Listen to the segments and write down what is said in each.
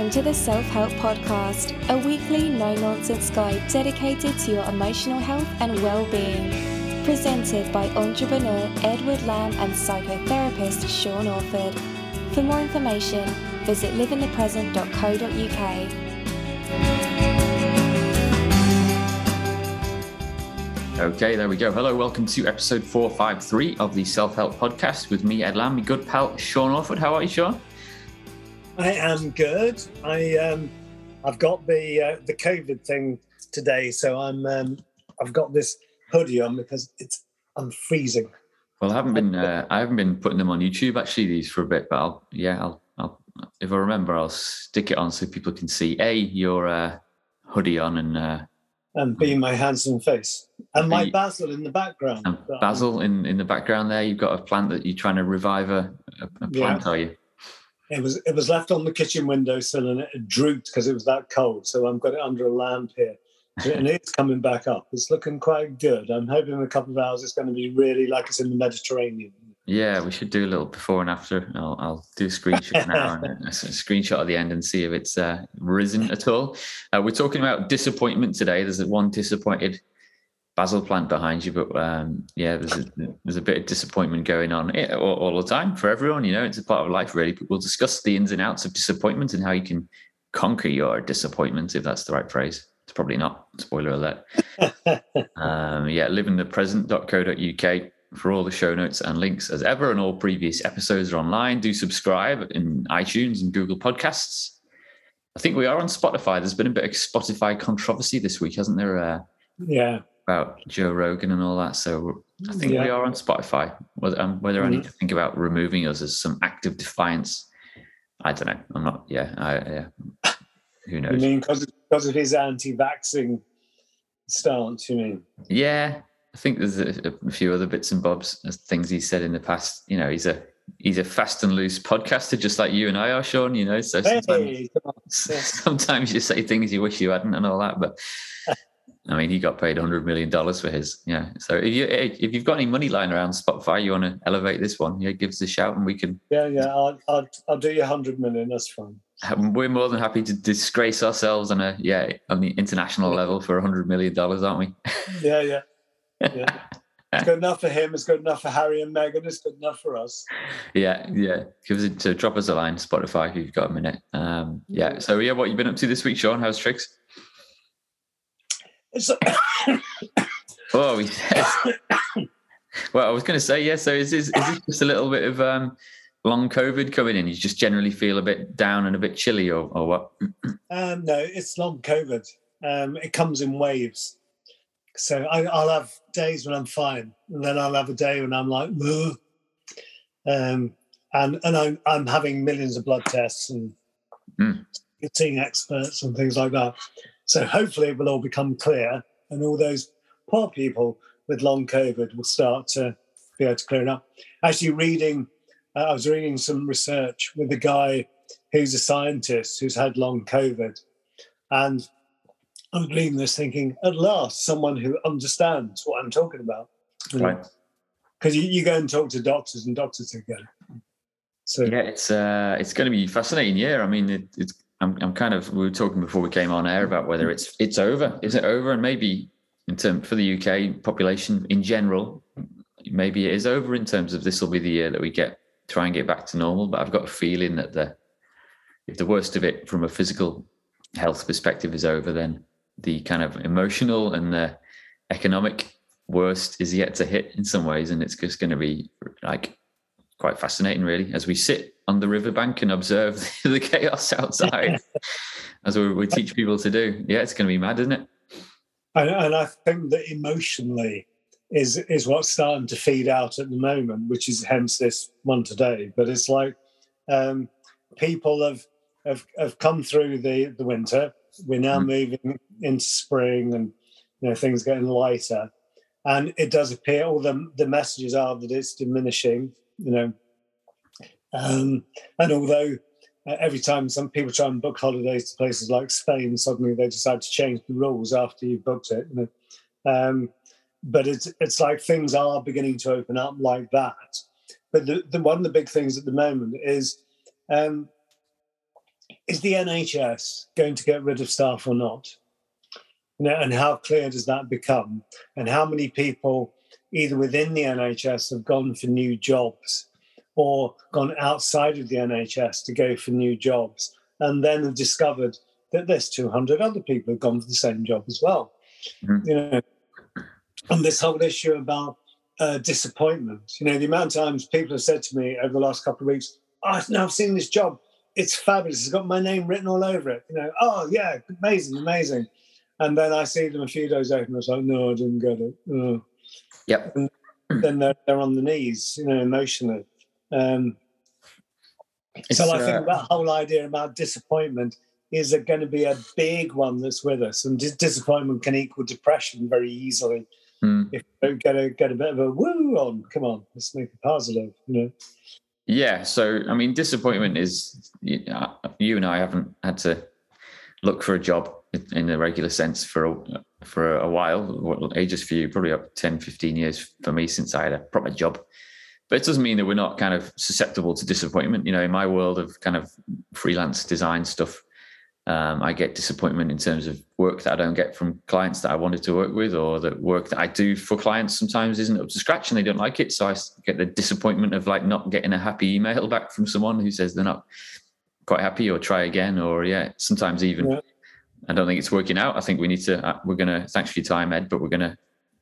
Welcome to the Self Help Podcast, a weekly no nonsense guide dedicated to your emotional health and well being. Presented by entrepreneur Edward Lamb and psychotherapist Sean Orford. For more information, visit liveinthepresent.co.uk. Okay, there we go. Hello, welcome to episode 453 of the Self Help Podcast with me, Ed Lamb, my good pal Sean Orford. How are you, Sean? I am good. I um, I've got the uh, the COVID thing today, so I'm um, I've got this hoodie on because it's I'm freezing. Well, I haven't been uh, I haven't been putting them on YouTube actually these for a bit, but I'll yeah I'll, I'll if I remember I'll stick it on so people can see a your uh, hoodie on and uh, and be my handsome face and my basil in the background. basil in in the background there. You've got a plant that you're trying to revive a, a, a plant, yeah. are you? It was it was left on the kitchen windowsill and it drooped because it was that cold. So I've got it under a lamp here, and it's coming back up. It's looking quite good. I'm hoping in a couple of hours it's going to be really like it's in the Mediterranean. Yeah, we should do a little before and after. I'll, I'll do a screenshot now and a, screenshot at the end and see if it's uh, risen at all. Uh, we're talking about disappointment today. There's one disappointed basil plant behind you, but um, yeah, there's a, there's a bit of disappointment going on eh, all, all, the time for everyone. You know, it's a part of life, really. But we'll discuss the ins and outs of disappointment and how you can conquer your disappointment, if that's the right phrase. It's probably not. Spoiler alert. um, yeah, liveinthepresent.co.uk for all the show notes and links as ever, and all previous episodes are online. Do subscribe in iTunes and Google Podcasts. I think we are on Spotify. There's been a bit of Spotify controversy this week, hasn't there? Uh, yeah about Joe Rogan and all that. So I think yeah. we are on Spotify. Whether, um, whether mm-hmm. I need mm-hmm. to think about removing us as some act of defiance, I don't know. I'm not. Yeah, I, yeah. Who knows? You mean because because of his anti-vaccine stance? You mean? Yeah, I think there's a, a few other bits and bobs as things he said in the past. You know, he's a he's a fast and loose podcaster, just like you and I are, Sean. You know, so sometimes, hey, sometimes you say things you wish you hadn't and all that, but I mean, he got paid hundred million dollars for his. Yeah. So if you if you've got any money lying around Spotify, you want to elevate this one, yeah, give us a shout and we can. Yeah, yeah, I'll I'll, I'll do you hundred million. That's fine. Um, we're more than happy to disgrace ourselves on a yeah on the international level for hundred million dollars, aren't we? Yeah, yeah, yeah. It's good enough for him. It's good enough for Harry and Meghan. It's good enough for us. Yeah, yeah. Give us a, to drop us a line, Spotify, if you've got a minute. Um, yeah. So yeah, what you've been up to this week, Sean? How's tricks? It's oh, well, I was going to say, yeah. So is this, is this just a little bit of um, long COVID coming in? You just generally feel a bit down and a bit chilly, or, or what? Um, no, it's long COVID. Um, it comes in waves. So I, will have days when I'm fine, and then I'll have a day when I'm like, um, and and I'm I'm having millions of blood tests and mm. seeing experts and things like that. So hopefully it will all become clear and all those poor people with long COVID will start to be able to clear it up. Actually, reading, uh, I was reading some research with a guy who's a scientist who's had long COVID. And I'm reading this thinking, at last, someone who understands what I'm talking about. Right. Because you, you go and talk to doctors and doctors again. So yeah, it's uh, it's going to be fascinating year. I mean, it, it's I'm, I'm kind of we were talking before we came on air about whether it's it's over. Is it over? And maybe in term for the UK population in general, maybe it is over in terms of this will be the year that we get try and get back to normal. But I've got a feeling that the if the worst of it from a physical health perspective is over, then the kind of emotional and the economic worst is yet to hit in some ways, and it's just going to be like quite fascinating, really, as we sit on the riverbank and observe the chaos outside, as we, we, teach people to do. Yeah, it's going to be mad, isn't it? And, and I think that emotionally is is what's starting to feed out at the moment, which is hence this one today. But it's like um, people have, have have come through the the winter. We're now mm. moving into spring, and you know things getting lighter. And it does appear all the the messages are that it's diminishing you know. Um, and although uh, every time some people try and book holidays to places like Spain, suddenly they decide to change the rules after you've booked it. You know? um, but it's it's like things are beginning to open up like that. But the, the one of the big things at the moment is um, is the NHS going to get rid of staff or not? You know, and how clear does that become? And how many people, either within the NHS, have gone for new jobs or gone outside of the NHS to go for new jobs and then have discovered that there's 200 other people who've gone for the same job as well? Mm-hmm. You know, and this whole issue about uh, disappointment. You know, the amount of times people have said to me over the last couple of weeks, oh, now I've seen this job. It's fabulous. It's got my name written all over it. You know, oh, yeah, amazing, amazing. And then I see them a few days later and I was like, no, I didn't get it. Oh. Yep. And then they're, they're on the knees, you know, emotionally. Um, so I think uh, that whole idea about disappointment is going to be a big one that's with us. And disappointment can equal depression very easily. Mm. If you don't get a, get a bit of a woo on, come on, let's make it positive, you know. Yeah. So, I mean, disappointment is you and I haven't had to look for a job in the regular sense for a, for a while. Ages for you? Probably up 10, 15 years for me since I had a proper job. But it doesn't mean that we're not kind of susceptible to disappointment. You know, in my world of kind of freelance design stuff, um, I get disappointment in terms of work that I don't get from clients that I wanted to work with, or the work that I do for clients sometimes isn't up to scratch and they don't like it. So I get the disappointment of like not getting a happy email back from someone who says they're not quite happy or try again, or yeah, sometimes even yeah. I don't think it's working out. I think we need to. Uh, we're gonna. Thanks for your time, Ed, but we're gonna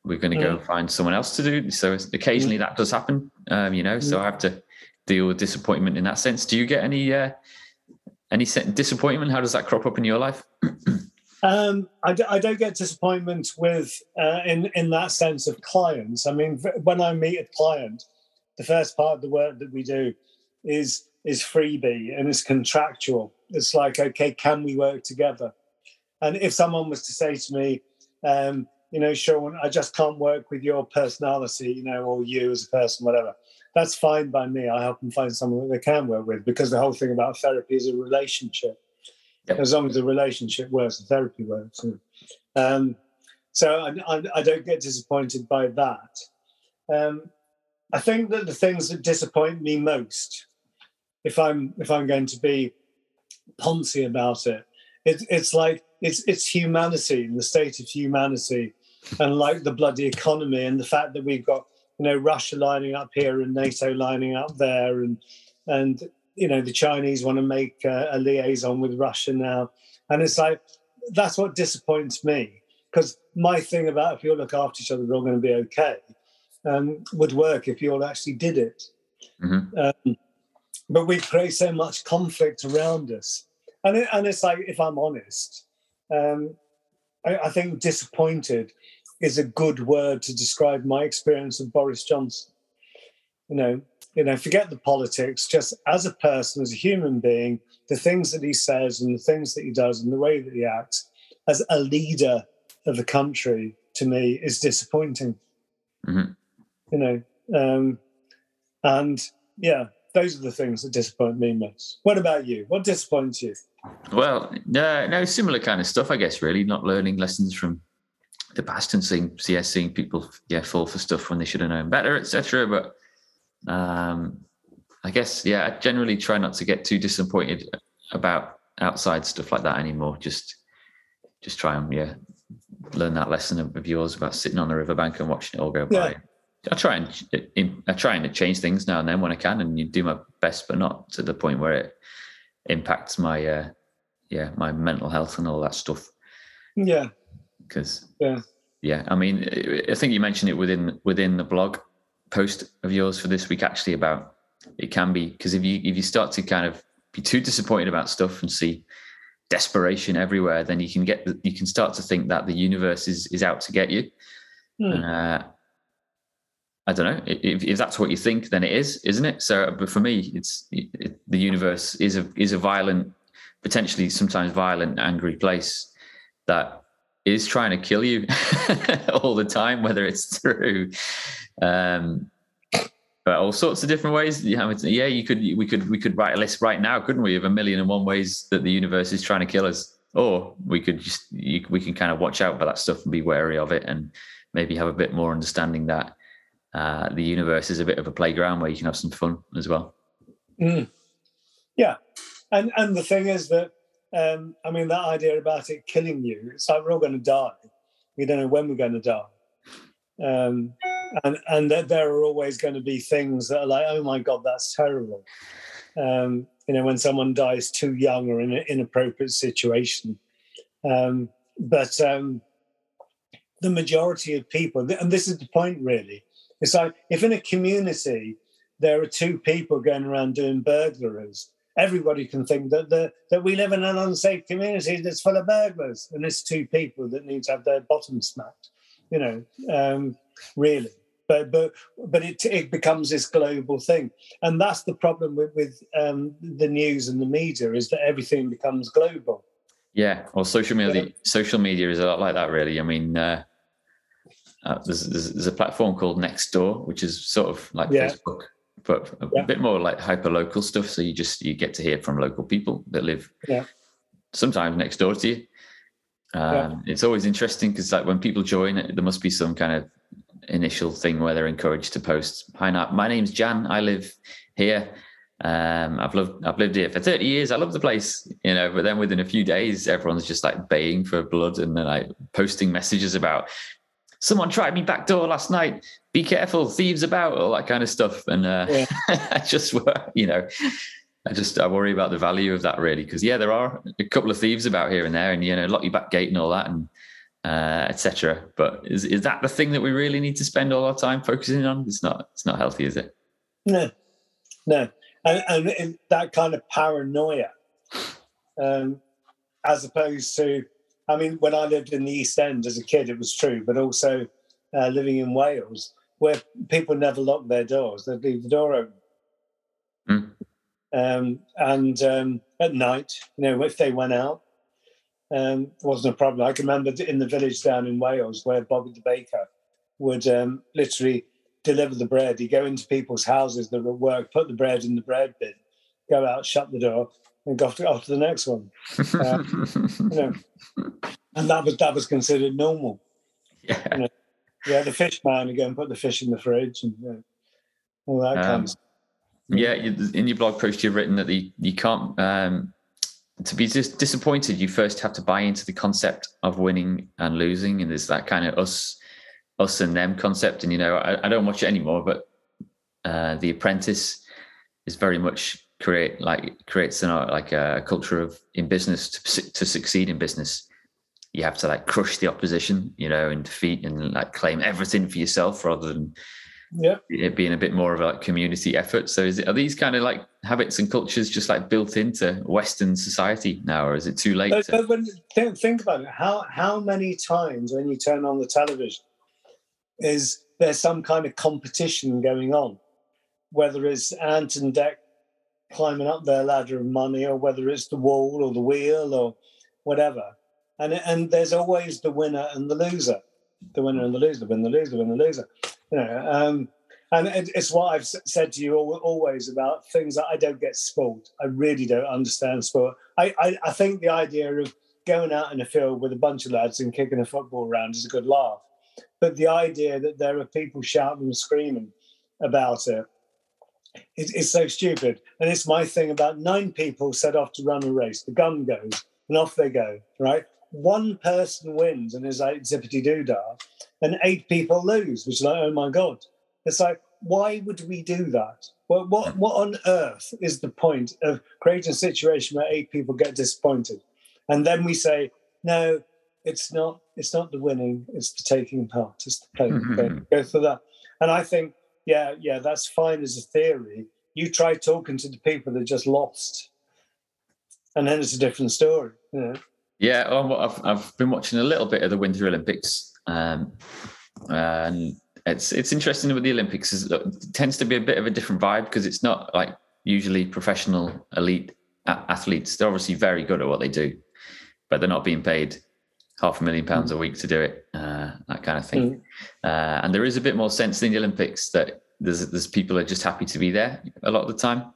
we're gonna go find someone else to do. So occasionally that does happen, um, you know. So I have to deal with disappointment in that sense. Do you get any? Uh, any disappointment? How does that crop up in your life? um, I d- I don't get disappointment with uh, in in that sense of clients. I mean, when I meet a client, the first part of the work that we do is is freebie and it's contractual. It's like, okay, can we work together? And if someone was to say to me, um, you know, Sean, I just can't work with your personality, you know, or you as a person, whatever that's fine by me. I help them find someone that they can work with because the whole thing about therapy is a relationship. Yep. As long as the relationship works, the therapy works. Um, so I, I, I, don't get disappointed by that. Um, I think that the things that disappoint me most, if I'm if I'm going to be poncy about it, it it's like it's it's humanity and the state of humanity, and like the bloody economy and the fact that we've got you know Russia lining up here and NATO lining up there, and and you know the Chinese want to make a, a liaison with Russia now, and it's like that's what disappoints me because my thing about if you all look after each other, we're all going to be okay, um, would work if you all actually did it. Mm-hmm. Um, but we create so much conflict around us, and it, and it's like if I'm honest, um, I, I think disappointed is a good word to describe my experience of Boris Johnson. You know, you know, forget the politics. Just as a person, as a human being, the things that he says and the things that he does and the way that he acts as a leader of the country to me is disappointing. Mm-hmm. You know, um, and yeah, those are the things that disappoint me most. What about you? What disappoints you? Well, uh, no, similar kind of stuff, I guess. Really, not learning lessons from the past and seeing yeah, seeing people yeah fall for stuff when they should have known better, etc. But um, I guess yeah, I generally try not to get too disappointed about outside stuff like that anymore. Just just try and yeah learn that lesson of, yours about sitting on the riverbank and watching it all go by. I try and I try and change things now and then when I can, and you do my best, but not to the point where it impacts my uh, yeah my mental health and all that stuff. Yeah, because yeah, yeah. I mean, I think you mentioned it within within the blog post of yours for this week actually about it can be because if you if you start to kind of be too disappointed about stuff and see desperation everywhere, then you can get you can start to think that the universe is is out to get you. Mm. Uh, I don't know if, if that's what you think, then it is, isn't it? So, but for me, it's it, the universe is a is a violent, potentially sometimes violent, angry place that is trying to kill you all the time, whether it's through um, all sorts of different ways. Yeah, yeah, you could we could we could write a list right now, couldn't we, of a million and one ways that the universe is trying to kill us. Or we could just you, we can kind of watch out for that stuff and be wary of it, and maybe have a bit more understanding that uh, the universe is a bit of a playground where you can have some fun as well. Mm. Yeah, and and the thing is that um, I mean that idea about it killing you. It's like we're all going to die. We don't know when we're going to die. Um, and and that there are always going to be things that are like, oh my god, that's terrible. Um, you know, when someone dies too young or in an inappropriate situation. Um, but um, the majority of people, and this is the point really, it's like if in a community there are two people going around doing burglaries, everybody can think that the, that we live in an unsafe community that's full of burglars, and it's two people that need to have their bottom smacked. You know, um, really. But but but it it becomes this global thing, and that's the problem with with um, the news and the media is that everything becomes global. Yeah, well, social media yeah. social media is a lot like that, really. I mean. Uh, uh, there's, there's, there's a platform called Nextdoor, which is sort of like yeah. Facebook, but a yeah. bit more like hyper local stuff. So you just you get to hear from local people that live yeah. sometimes next door to you. Um, yeah. It's always interesting because like when people join, there must be some kind of initial thing where they're encouraged to post. Hi, my name's Jan. I live here. Um, I've loved I've lived here for 30 years. I love the place, you know. But then within a few days, everyone's just like baying for blood and then like posting messages about someone tried me back door last night. Be careful, thieves about, all that kind of stuff. And uh, yeah. I just, you know, I just I worry about the value of that really because yeah, there are a couple of thieves about here and there, and you know, lock your back gate and all that, and uh, etc. But is is that the thing that we really need to spend all our time focusing on? It's not. It's not healthy, is it? No, no, and, and, and that kind of paranoia, um, as opposed to I mean, when I lived in the East End as a kid, it was true, but also uh, living in Wales, where people never locked their doors, they'd leave the door open. Mm. Um, and um, at night, you know, if they went out, um, wasn't a problem. I can remember in the village down in Wales where Bobby the baker would um, literally deliver the bread. He'd go into people's houses that were at work, put the bread in the bread bin, go out, shut the door, and go to the next one. Uh, you know, and that was that was considered normal. Yeah, you know, yeah. The fish man again put the fish in the fridge and you know, all that um, kind of. Stuff. Yeah, in your blog post, you've written that the, you can't. Um, to be just disappointed, you first have to buy into the concept of winning and losing, and there's that kind of us, us and them concept. And you know, I, I don't watch it anymore, but uh, The Apprentice is very much create like creates an art like a culture of in business to to succeed in business you have to like crush the opposition you know and defeat and like claim everything for yourself rather than yeah. it being a bit more of a like, community effort. So is it are these kind of like habits and cultures just like built into western society now or is it too late but, to... but when think, think about it how how many times when you turn on the television is there some kind of competition going on? Whether it's ant and dec climbing up their ladder of money or whether it's the wall or the wheel or whatever. And, and there's always the winner and the loser, the winner and the loser, the winner, the loser, the winner, the loser. You know, um, and it, it's what I've said to you always about things that I don't get sport. I really don't understand sport. I, I, I think the idea of going out in a field with a bunch of lads and kicking a football around is a good laugh. But the idea that there are people shouting and screaming about it it, it's so stupid. And it's my thing about nine people set off to run a race. The gun goes and off they go, right? One person wins and is like zippity doo dah, and eight people lose, which is like, oh my God. It's like, why would we do that? Well, what, what on earth is the point of creating a situation where eight people get disappointed? And then we say, no, it's not, it's not the winning, it's the taking part, it's the playing. Mm-hmm. Go for that. And I think yeah, yeah, that's fine as a theory. You try talking to the people that just lost, and then it's a different story. Yeah. Yeah, well, I've I've been watching a little bit of the Winter Olympics, um, and it's it's interesting with the Olympics. It tends to be a bit of a different vibe because it's not like usually professional elite athletes. They're obviously very good at what they do, but they're not being paid half a million pounds a week to do it, uh, that kind of thing. Mm. Uh, and there is a bit more sense in the Olympics that there's there's people are just happy to be there a lot of the time.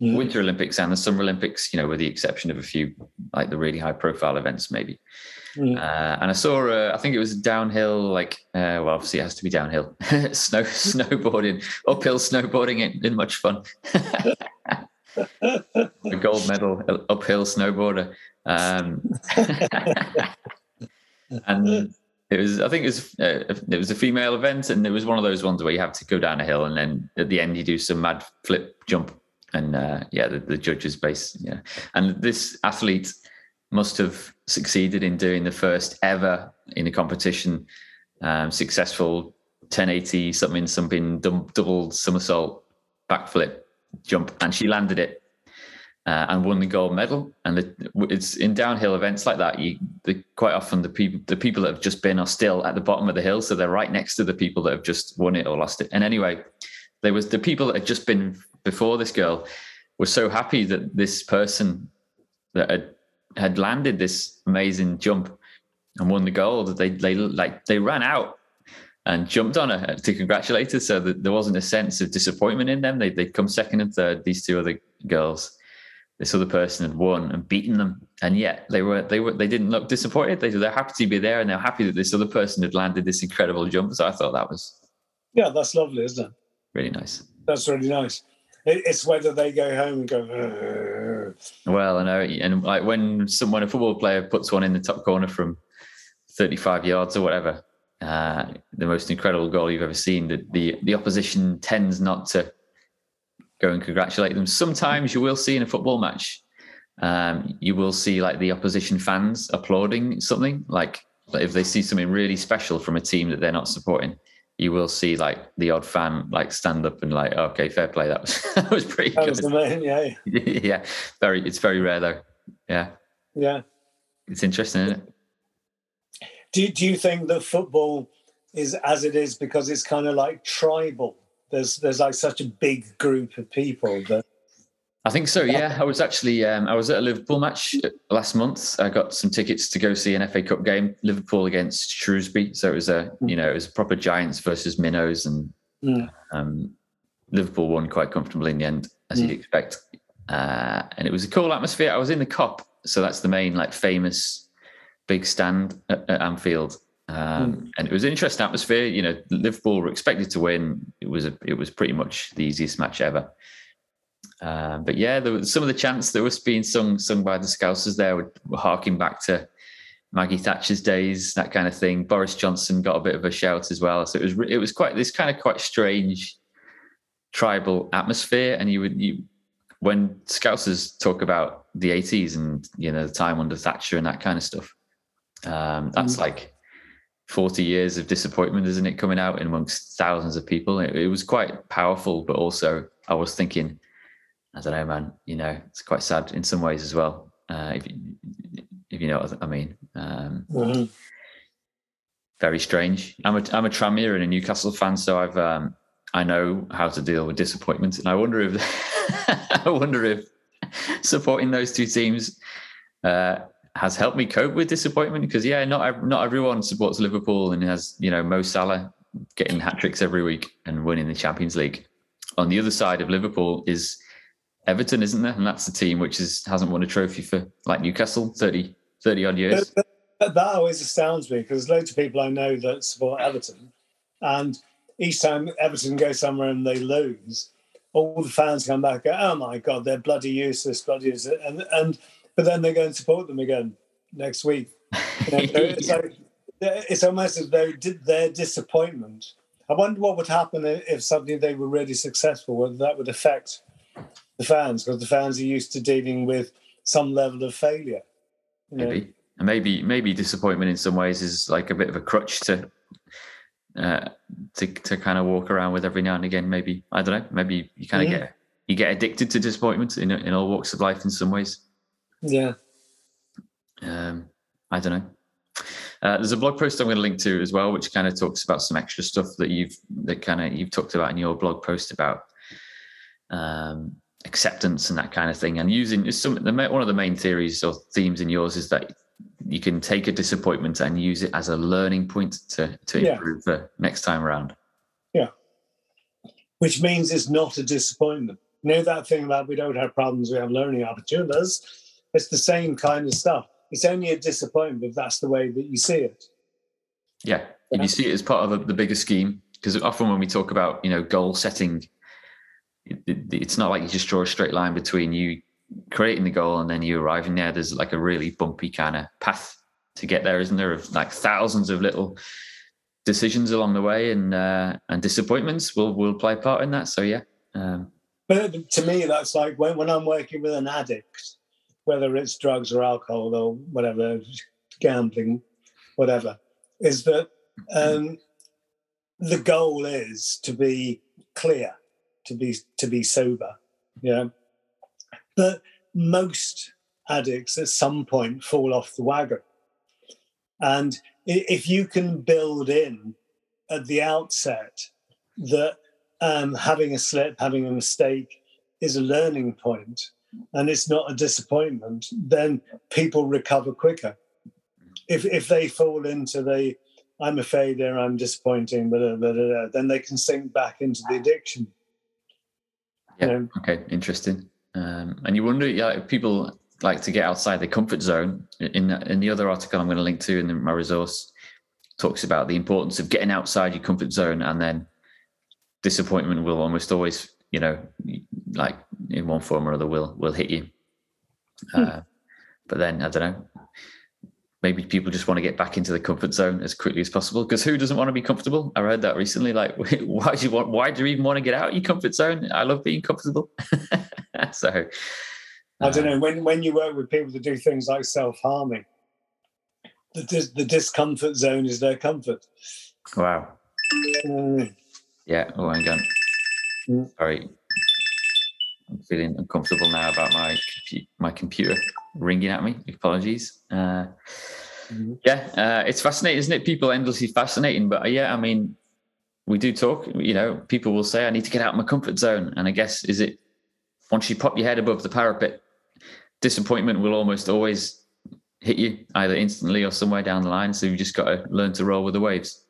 Mm. Winter Olympics and the Summer Olympics, you know, with the exception of a few like the really high profile events, maybe. Mm. Uh, and I saw, uh, I think it was downhill, like, uh, well, obviously it has to be downhill. Snow, snowboarding, uphill snowboarding, ain't, ain't much fun. a gold medal uphill snowboarder. Um, and it was, I think it was, uh, it was a female event, and it was one of those ones where you have to go down a hill, and then at the end you do some mad flip jump, and uh, yeah, the, the judges base, yeah, and this athlete must have succeeded in doing the first ever in a competition um, successful 1080 something something double somersault backflip jump, and she landed it uh, and won the gold medal. And the, it's in downhill events like that. You the, quite often the people the people that have just been are still at the bottom of the hill, so they're right next to the people that have just won it or lost it. And anyway, there was the people that had just been before this girl were so happy that this person that had had landed this amazing jump and won the gold. They they like they ran out and jumped on her to congratulate her. So that there wasn't a sense of disappointment in them. They they'd come second and third. These two other girls this other person had won and beaten them, and yet they were they were they didn't look disappointed. They they're happy to be there, and they're happy that this other person had landed this incredible jump. So I thought that was yeah, that's lovely, isn't it? Really nice. That's really nice. It's whether they go home and go. Ugh. Well, I know, and like when someone a football player puts one in the top corner from thirty-five yards or whatever, uh, the most incredible goal you've ever seen. The, the the opposition tends not to go and congratulate them. Sometimes you will see in a football match, um, you will see like the opposition fans applauding something. Like if they see something really special from a team that they're not supporting, you will see like the odd fan like stand up and like, okay, fair play. That was that was pretty that good. Was amazing, yeah. yeah, very. It's very rare though. Yeah. Yeah. It's interesting, isn't it? Do Do you think that football is as it is because it's kind of like tribal? there's there's like such a big group of people that I think so. Yeah, I was actually um, I was at a Liverpool match last month. I got some tickets to go see an FA Cup game, Liverpool against Shrewsbury. So it was a you know it was proper Giants versus Minnows, and mm. um, Liverpool won quite comfortably in the end, as mm. you'd expect. Uh, and it was a cool atmosphere. I was in the Kop, so that's the main like famous big stand at, at Anfield. Um, mm. And it was an interesting atmosphere. You know, Liverpool were expected to win. It was a, it was pretty much the easiest match ever. Um, but yeah, there was some of the chants that was being sung sung by the Scousers there were, were harking back to Maggie Thatcher's days, that kind of thing. Boris Johnson got a bit of a shout as well. So it was it was quite this kind of quite strange tribal atmosphere. And you would you when Scousers talk about the 80s and you know the time under Thatcher and that kind of stuff, um, that's mm. like 40 years of disappointment, isn't it, coming out amongst thousands of people? It, it, was quite powerful, but also I was thinking, I don't know, man, you know, it's quite sad in some ways as well. Uh, if, you, if you know what I mean. Um, mm-hmm. Very strange. I'm a, I'm a Tranmere and a Newcastle fan, so I've, um, I know how to deal with disappointment. And I wonder if, I wonder if supporting those two teams, uh, has helped me cope with disappointment because yeah, not not everyone supports Liverpool and has you know Mo Salah getting hat tricks every week and winning the Champions League. On the other side of Liverpool is Everton, isn't there? And that's the team which is hasn't won a trophy for like Newcastle 30, 30 odd years. That, that, that always astounds me because loads of people I know that support Everton, and each time Everton go somewhere and they lose, all the fans come back. Go, oh my god, they're bloody useless, bloody useless, and and but then they go and support them again next week. You know, it's, like, it's almost as though their disappointment. I wonder what would happen if something they were really successful, whether that would affect the fans, because the fans are used to dealing with some level of failure. Maybe, and maybe, maybe disappointment in some ways is like a bit of a crutch to uh, to to kind of walk around with every now and again. Maybe I don't know. Maybe you kind of yeah. get you get addicted to disappointment in in all walks of life in some ways. Yeah. Um, I don't know. Uh, there's a blog post I'm going to link to as well, which kind of talks about some extra stuff that you've that kind of you've talked about in your blog post about um, acceptance and that kind of thing, and using some the, one of the main theories or themes in yours is that you can take a disappointment and use it as a learning point to to yeah. improve the next time around. Yeah, which means it's not a disappointment. You know that thing about we don't have problems, we have learning opportunities it's the same kind of stuff. It's only a disappointment if that's the way that you see it. Yeah, if you see it as part of a, the bigger scheme, because often when we talk about you know goal setting it, it, it's not like you just draw a straight line between you creating the goal and then you arriving there. There's like a really bumpy kind of path to get there, isn't there? Of like thousands of little decisions along the way, and uh, and disappointments will will play a part in that. So yeah. Um, but to me, that's like when, when I'm working with an addict, whether it's drugs or alcohol or whatever, gambling, whatever, is that um, the goal is to be clear, to be to be sober. Yeah. But most addicts at some point fall off the wagon. And if you can build in at the outset that um, having a slip, having a mistake is a learning point and it's not a disappointment, then people recover quicker. If, if they fall into the I'm a failure, I'm disappointing, blah, blah, blah, then they can sink back into the addiction. Yeah. You know? Okay. Interesting. Um, and you wonder, yeah, people like to get outside the comfort zone. In in the other article I'm going to link to in my resource, talks about the importance of getting outside your comfort zone, and then disappointment will almost always, you know, like in one form or other, will will hit you. Hmm. Uh, but then I don't know. Maybe people just want to get back into the comfort zone as quickly as possible. Because who doesn't want to be comfortable? I read that recently. Like, why do you want? Why do you even want to get out of your comfort zone? I love being comfortable. so, I don't uh, know. When when you work with people to do things like self harming, the dis- the discomfort zone is their comfort. Wow. Mm. Yeah. Oh, hang on. Mm. Sorry. I'm feeling uncomfortable now about my my computer ringing at me. Apologies. Uh, mm-hmm. Yeah, uh, it's fascinating, isn't it? People endlessly fascinating, but uh, yeah, I mean, we do talk. You know, people will say, "I need to get out of my comfort zone," and I guess is it once you pop your head above the parapet, disappointment will almost always hit you either instantly or somewhere down the line. So you've just got to learn to roll with the waves.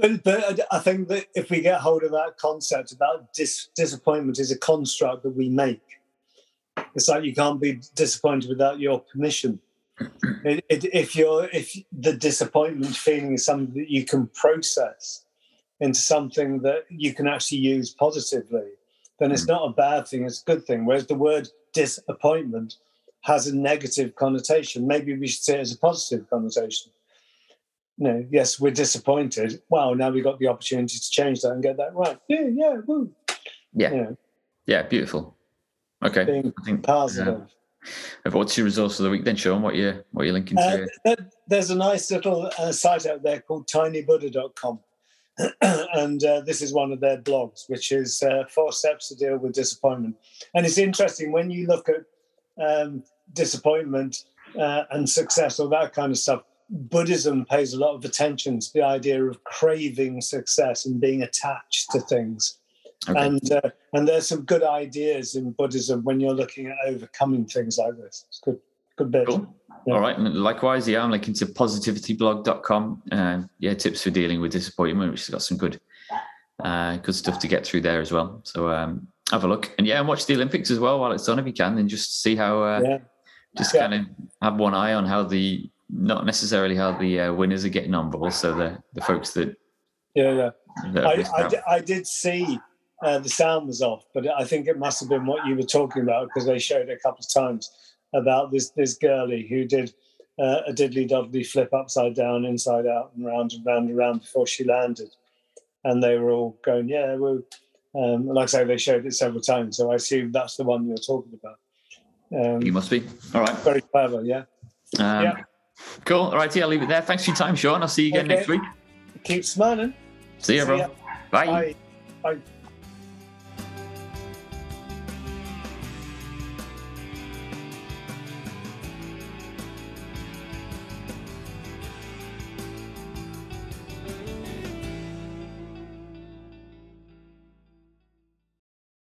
But, but I think that if we get hold of that concept about dis- disappointment is a construct that we make, it's like you can't be disappointed without your permission. it, it, if you're if the disappointment feeling is something that you can process into something that you can actually use positively, then it's mm. not a bad thing; it's a good thing. Whereas the word disappointment has a negative connotation. Maybe we should say it as a positive connotation. You know, yes, we're disappointed. Wow, now we've got the opportunity to change that and get that right. Yeah, yeah, woo. Yeah. You know, yeah, beautiful. Okay. Being I think, positive. Uh, what's your resource of the week then, Sean? What you what you linking to? Uh, there's a nice little uh, site out there called tinybuddha.com. and uh, this is one of their blogs, which is uh, four steps to deal with disappointment. And it's interesting when you look at um, disappointment uh, and success, or that kind of stuff. Buddhism pays a lot of attention to the idea of craving success and being attached to things. Okay. And uh, and there's some good ideas in Buddhism when you're looking at overcoming things like this. It's good, good bit. Cool. Yeah. All right. And likewise, yeah, I'm linking to positivityblog.com. Uh, yeah, tips for dealing with disappointment, which has got some good, uh, good stuff to get through there as well. So um, have a look and yeah, and watch the Olympics as well while it's on if you can, and just see how. Uh, yeah. Just yeah. kind of have one eye on how the not necessarily how the uh, winners are getting on, but also the the folks that. Yeah, yeah. That I, I, I did see uh, the sound was off, but I think it must have been what you were talking about because they showed it a couple of times about this this girlie who did uh, a diddly doddly flip upside down, inside out, and round and round and round before she landed, and they were all going, "Yeah, well." Um, like I say, they showed it several times, so I assume that's the one you're talking about. Um, you must be. All right. Very clever, yeah. Um, yeah. Cool. All right, yeah, I'll leave it there. Thanks for your time, Sean. I'll see you again okay. next week. Keep smiling. See you, bro. Bye. Bye. Bye.